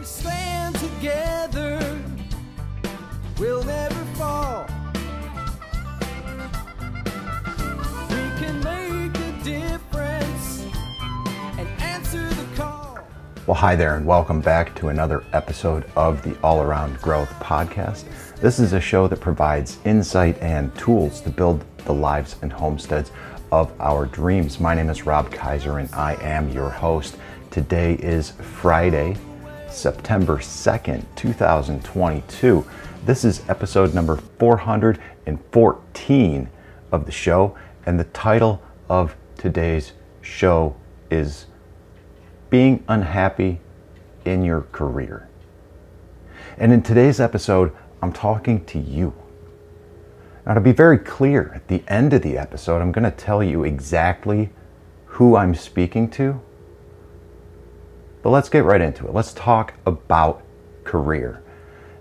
we stand together, we'll never fall. We can make a difference and answer the call. Well, hi there, and welcome back to another episode of the All Around Growth Podcast. This is a show that provides insight and tools to build the lives and homesteads of our dreams. My name is Rob Kaiser, and I am your host. Today is Friday, September 2nd, 2022. This is episode number 414 of the show, and the title of today's show is Being Unhappy in Your Career. And in today's episode, I'm talking to you. Now, to be very clear, at the end of the episode, I'm going to tell you exactly who I'm speaking to but let's get right into it. Let's talk about career.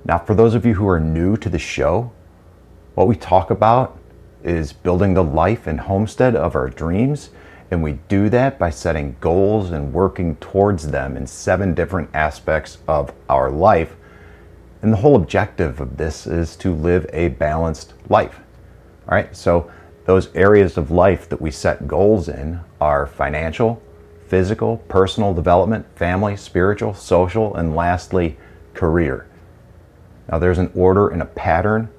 Now, for those of you who are new to the show, what we talk about is building the life and homestead of our dreams. And we do that by setting goals and working towards them in seven different aspects of our life. And the whole objective of this is to live a balanced life. All right, so those areas of life that we set goals in are financial, physical, personal development, family, spiritual, social, and lastly, career. Now, there's an order and a pattern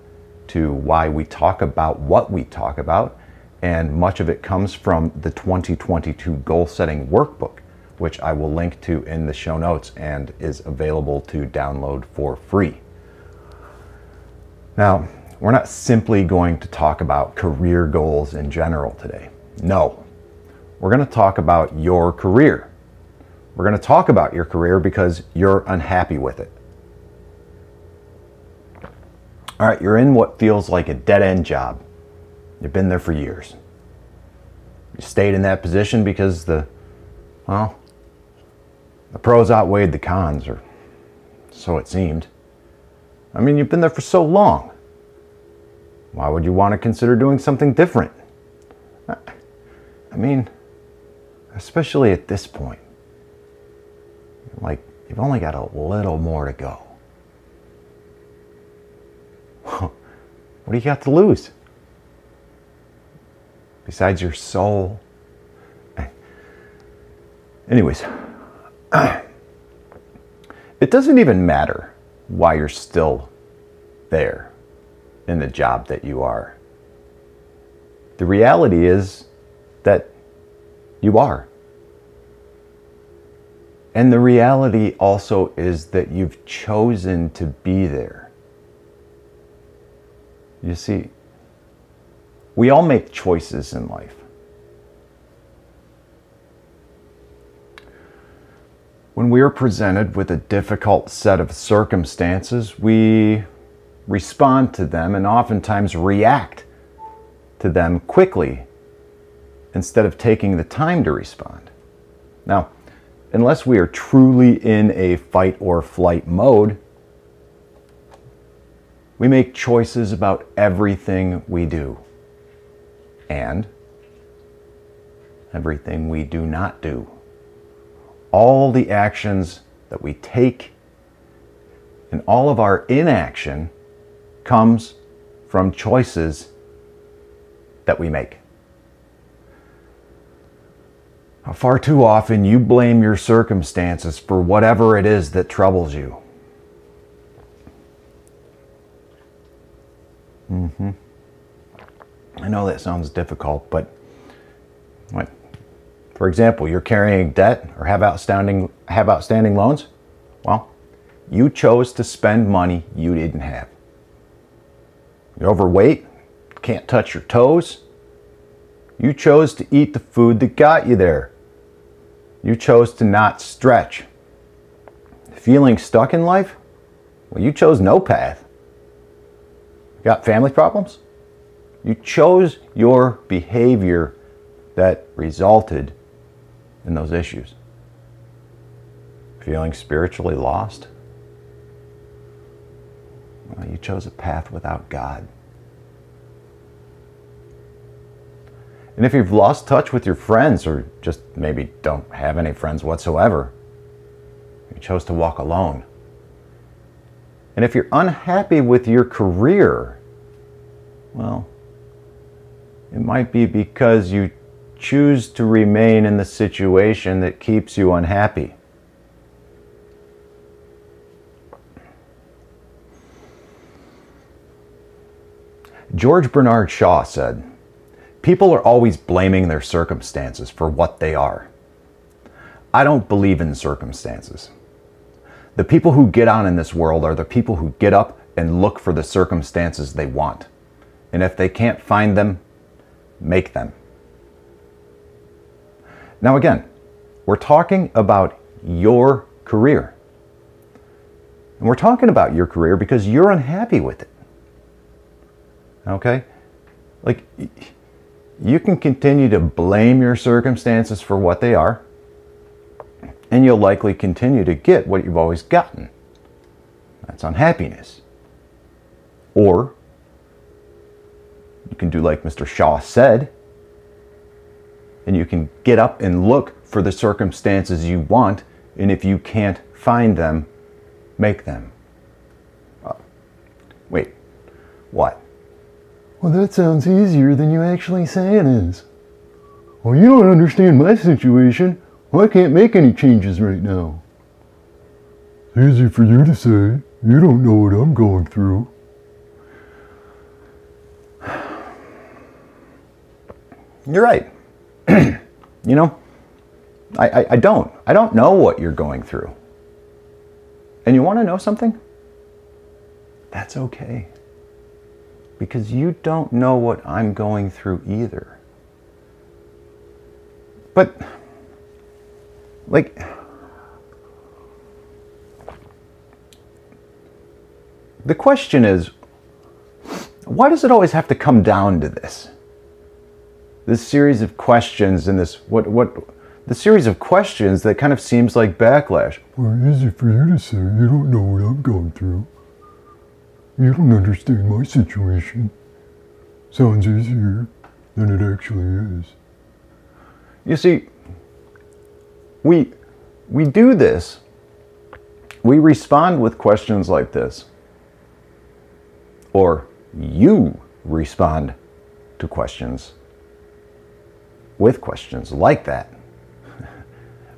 to why we talk about what we talk about, and much of it comes from the 2022 Goal Setting Workbook, which I will link to in the show notes and is available to download for free. Now, we're not simply going to talk about career goals in general today. No, we're going to talk about your career. We're going to talk about your career because you're unhappy with it. All right, you're in what feels like a dead end job. You've been there for years. You stayed in that position because the, well, the pros outweighed the cons, or so it seemed. I mean, you've been there for so long. Why would you want to consider doing something different? I mean, especially at this point. Like, you've only got a little more to go. what do you got to lose? Besides your soul. Anyways, it doesn't even matter why you're still there in the job that you are. The reality is that you are. And the reality also is that you've chosen to be there. You see, we all make choices in life. When we are presented with a difficult set of circumstances, we respond to them and oftentimes react to them quickly instead of taking the time to respond. Now, unless we are truly in a fight or flight mode, we make choices about everything we do and everything we do not do. All the actions that we take and all of our inaction comes from choices that we make. Far too often, you blame your circumstances for whatever it is that troubles you. Mm-hmm. I know that sounds difficult, but what? For example, you're carrying debt or have outstanding have outstanding loans. Well, you chose to spend money you didn't have. You're overweight, can't touch your toes. You chose to eat the food that got you there. You chose to not stretch. Feeling stuck in life? Well, you chose no path. Got family problems? You chose your behavior that resulted in those issues. Feeling spiritually lost? Well, you chose a path without God. And if you've lost touch with your friends or just maybe don't have any friends whatsoever, you chose to walk alone. And if you're unhappy with your career, well, it might be because you choose to remain in the situation that keeps you unhappy. George Bernard Shaw said, People are always blaming their circumstances for what they are. I don't believe in circumstances. The people who get on in this world are the people who get up and look for the circumstances they want. And if they can't find them, make them. Now, again, we're talking about your career. And we're talking about your career because you're unhappy with it. Okay? Like, you can continue to blame your circumstances for what they are, and you'll likely continue to get what you've always gotten. That's unhappiness. Or, you can do like Mr. Shaw said, and you can get up and look for the circumstances you want, and if you can't find them, make them. Uh, wait, what? Well, that sounds easier than you actually say it is. Well, you don't understand my situation. Well, I can't make any changes right now. Easy for you to say. You don't know what I'm going through. You're right. you know, I, I, I don't. I don't know what you're going through. And you want to know something? That's okay. Because you don't know what I'm going through either. But, like, the question is why does it always have to come down to this? This series of questions and this, what, what, the series of questions that kind of seems like backlash. Well, easy for you to say. You don't know what I'm going through. You don't understand my situation. Sounds easier than it actually is. You see, we, we do this, we respond with questions like this, or you respond to questions with questions like that.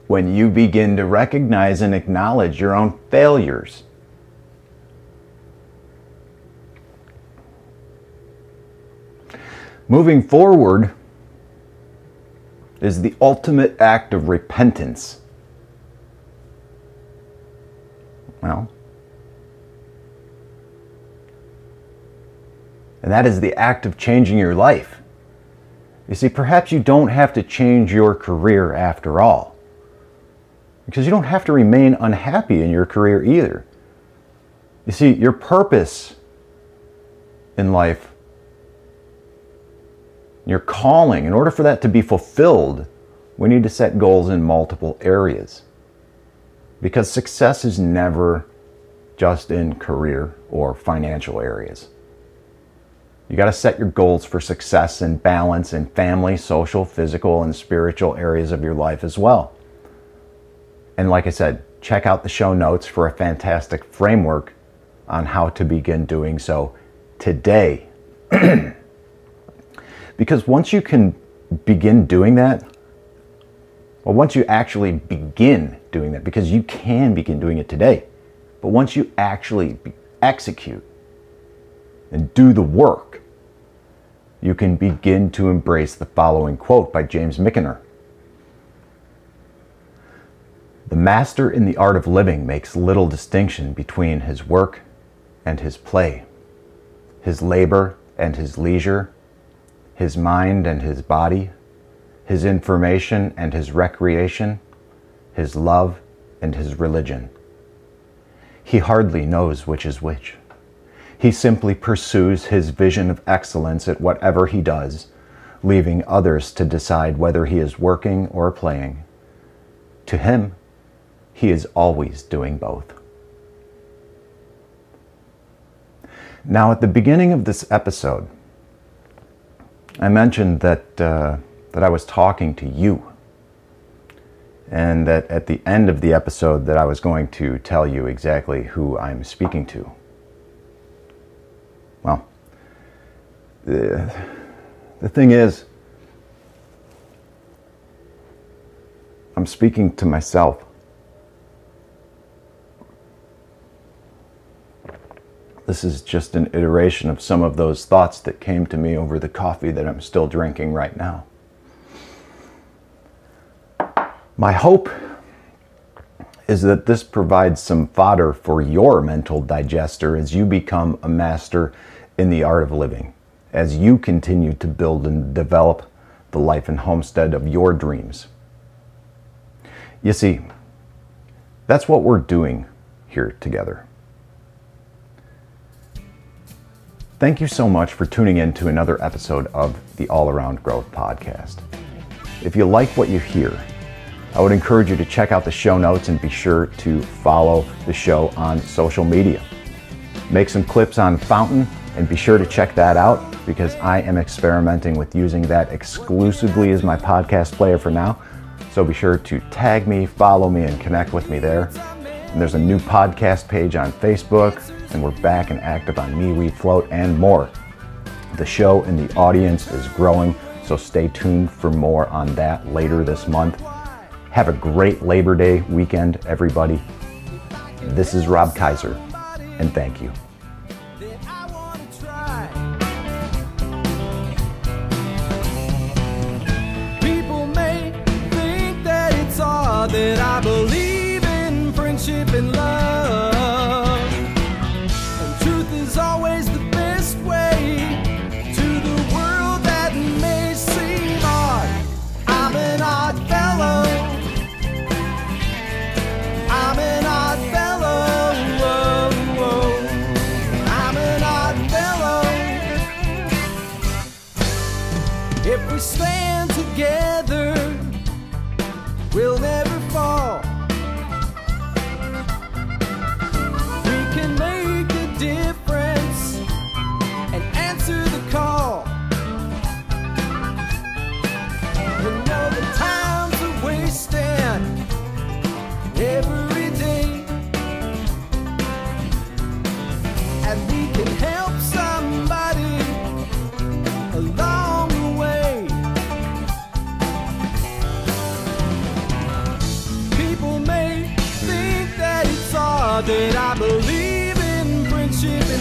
when you begin to recognize and acknowledge your own failures. Moving forward is the ultimate act of repentance. Well, and that is the act of changing your life. You see, perhaps you don't have to change your career after all. Because you don't have to remain unhappy in your career either. You see, your purpose in life, your calling, in order for that to be fulfilled, we need to set goals in multiple areas. Because success is never just in career or financial areas. You got to set your goals for success and balance in family, social, physical, and spiritual areas of your life as well. And like I said, check out the show notes for a fantastic framework on how to begin doing so today. because once you can begin doing that, well, once you actually begin doing that, because you can begin doing it today, but once you actually execute and do the work, you can begin to embrace the following quote by James Michener. The master in the art of living makes little distinction between his work and his play, his labor and his leisure, his mind and his body, his information and his recreation, his love and his religion. He hardly knows which is which. He simply pursues his vision of excellence at whatever he does, leaving others to decide whether he is working or playing. To him, he is always doing both. Now, at the beginning of this episode, I mentioned that, uh, that I was talking to you. and that at the end of the episode that I was going to tell you exactly who I'm speaking to. Well, the, the thing is, I'm speaking to myself. This is just an iteration of some of those thoughts that came to me over the coffee that I'm still drinking right now. My hope is that this provides some fodder for your mental digester as you become a master in the art of living, as you continue to build and develop the life and homestead of your dreams. You see, that's what we're doing here together. Thank you so much for tuning in to another episode of the All Around Growth Podcast. If you like what you hear, I would encourage you to check out the show notes and be sure to follow the show on social media. Make some clips on Fountain and be sure to check that out because I am experimenting with using that exclusively as my podcast player for now. So be sure to tag me, follow me, and connect with me there. And there's a new podcast page on Facebook, and we're back and active on MeWe Flote and more. The show and the audience is growing, so stay tuned for more on that later this month. Have a great Labor Day weekend, everybody. This is Rob Kaiser, and thank you. that I. Believe in friendship and love. In